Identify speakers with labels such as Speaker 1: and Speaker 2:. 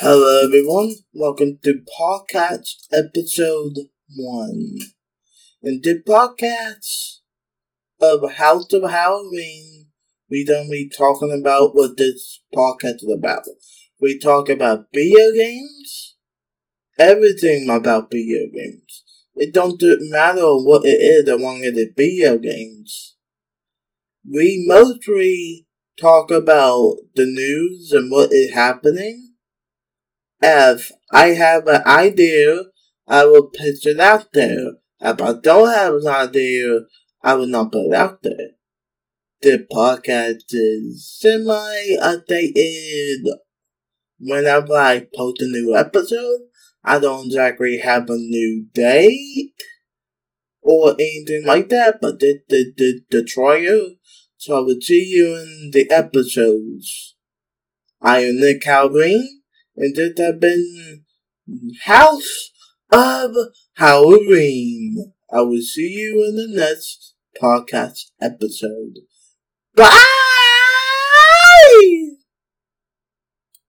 Speaker 1: Hello, everyone. Welcome to podcast episode one. In the podcast of House of Halloween, we don't be talking about what this podcast is about. We talk about video games, everything about video games. It don't matter what it is as it's video games. We mostly talk about the news and what is happening if I have an idea, I will pitch it out there. If I don't have an idea, I will not put it out there. The podcast is semi updated whenever I post a new episode. I don't exactly have a new date or anything like that, but the the the, the trial. So I will see you in the episodes. I am Nick Calvin and this has been House of Halloween. I will see you in the next podcast episode. Bye!